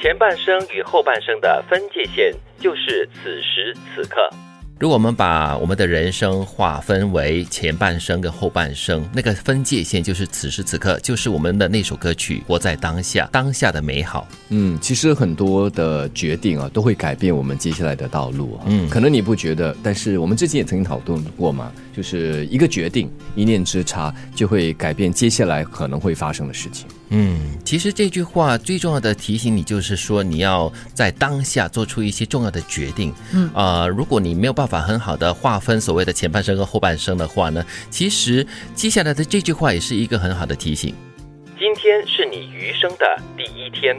前半生与后半生的分界线就是此时此刻。如果我们把我们的人生划分为前半生跟后半生，那个分界线就是此时此刻，就是我们的那首歌曲《活在当下》，当下的美好。嗯，其实很多的决定啊，都会改变我们接下来的道路啊。嗯，可能你不觉得，但是我们之前也曾经讨论过嘛，就是一个决定，一念之差，就会改变接下来可能会发生的事情。嗯，其实这句话最重要的提醒你，就是说你要在当下做出一些重要的决定。嗯，啊，如果你没有办法很好的划分所谓的前半生和后半生的话呢，其实接下来的这句话也是一个很好的提醒。今天是你余生的第一天。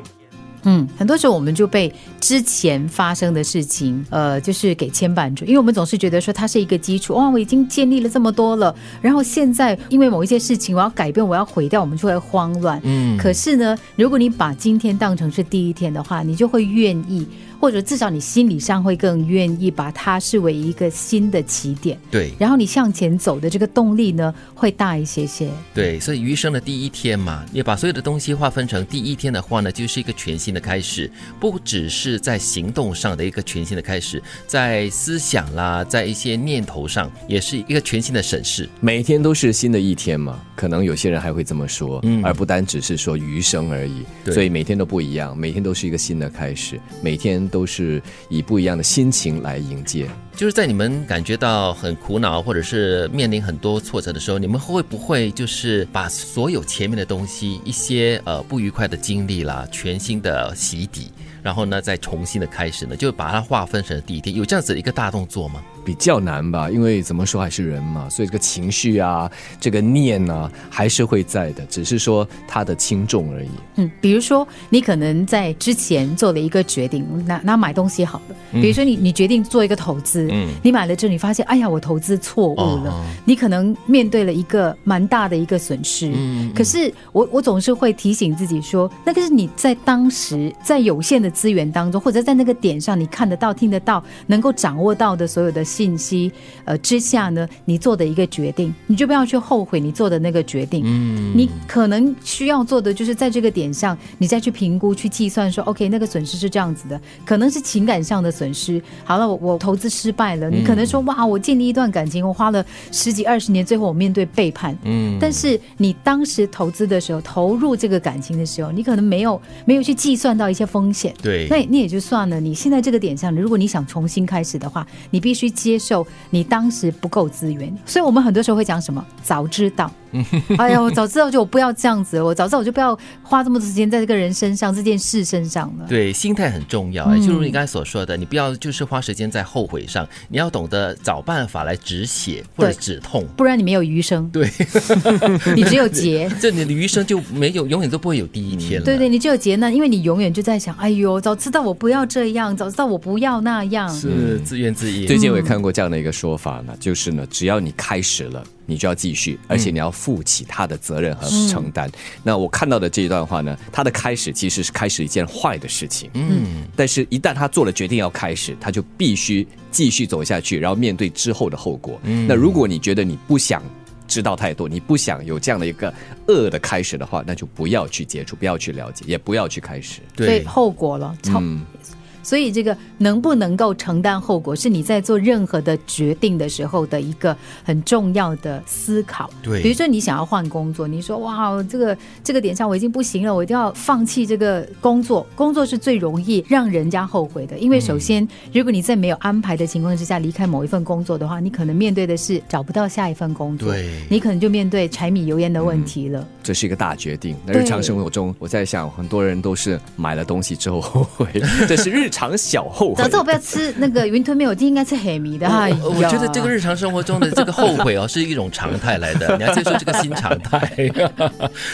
嗯，很多时候我们就被之前发生的事情，呃，就是给牵绊住，因为我们总是觉得说它是一个基础，哇，我已经建立了这么多了，然后现在因为某一些事情我要改变，我要毁掉，我们就会慌乱。嗯，可是呢，如果你把今天当成是第一天的话，你就会愿意。或者至少你心理上会更愿意把它视为一个新的起点，对，然后你向前走的这个动力呢会大一些些，对，所以余生的第一天嘛，你把所有的东西划分成第一天的话呢，就是一个全新的开始，不只是在行动上的一个全新的开始，在思想啦，在一些念头上也是一个全新的审视，每天都是新的一天嘛，可能有些人还会这么说，嗯，而不单只是说余生而已，所以每天都不一样，每天都是一个新的开始，每天。都是以不一样的心情来迎接。就是在你们感觉到很苦恼，或者是面临很多挫折的时候，你们会不会就是把所有前面的东西，一些呃不愉快的经历啦，全新的洗底，然后呢再重新的开始呢？就把它划分成第一天，有这样子的一个大动作吗？比较难吧，因为怎么说还是人嘛，所以这个情绪啊，这个念啊，还是会在的，只是说它的轻重而已。嗯，比如说你可能在之前做了一个决定，拿拿买东西好了，比如说你你决定做一个投资，嗯，你买了之后你发现，哎呀，我投资错误了，你可能面对了一个蛮大的一个损失。嗯，可是我我总是会提醒自己说，那个是你在当时在有限的资源当中，或者在那个点上你看得到、听得到、能够掌握到的所有的。信息呃之下呢，你做的一个决定，你就不要去后悔你做的那个决定。嗯，你可能需要做的就是在这个点上，你再去评估、去计算说，OK，那个损失是这样子的，可能是情感上的损失。好了，我我投资失败了，你可能说，哇，我建立一段感情，我花了十几二十年，最后我面对背叛。嗯，但是你当时投资的时候，投入这个感情的时候，你可能没有没有去计算到一些风险。对，那那也就算了。你现在这个点上，如果你想重新开始的话，你必须。接受你当时不够资源，所以我们很多时候会讲什么？早知道。哎呀，我早知道就我不要这样子，我早知道我就不要花这么多时间在这个人身上、这件事身上了。对，心态很重要。就如你刚才所说的，你不要就是花时间在后悔上，你要懂得找办法来止血或者止痛，不然你没有余生。对，你只有劫，这你的余生就没有，永远都不会有第一天了。对对，你只有劫难，因为你永远就在想，哎呦，早知道我不要这样，早知道我不要那样，是自怨自艾。最近我也看过这样的一个说法呢，就是呢，只要你开始了。你就要继续，而且你要负起他的责任和承担。那我看到的这一段话呢，他的开始其实是开始一件坏的事情。嗯，但是一旦他做了决定要开始，他就必须继续走下去，然后面对之后的后果。那如果你觉得你不想知道太多，你不想有这样的一个恶的开始的话，那就不要去接触，不要去了解，也不要去开始。对，后果了。嗯。所以，这个能不能够承担后果，是你在做任何的决定的时候的一个很重要的思考。对，比如说你想要换工作，你说哇，这个这个点上我已经不行了，我一定要放弃这个工作。工作是最容易让人家后悔的，因为首先，如果你在没有安排的情况之下离开某一份工作的话，你可能面对的是找不到下一份工作，对，你可能就面对柴米油盐的问题了。这是一个大决定。那日常生活中，我在想，很多人都是买了东西之后后悔，这是日常。常小后悔，早知道我不要吃那个云吞面，我就应该吃黑米的哈。我觉得这个日常生活中的这个后悔哦，是一种常态来的，你要接受这个新常态。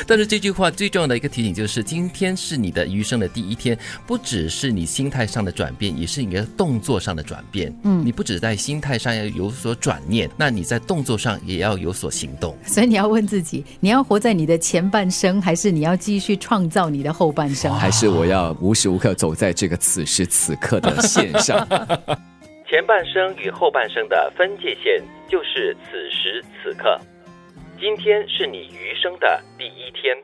但是这句话最重要的一个提醒就是，今天是你的余生的第一天，不只是你心态上的转变，也是你的动作上的转变。嗯，你不止在心态上要有所转念，那你在动作上也要有所行动。所以你要问自己，你要活在你的前半生，还是你要继续创造你的后半生？还是我要无时无刻走在这个此时？此刻的线上，前半生与后半生的分界线就是此时此刻。今天是你余生的第一天。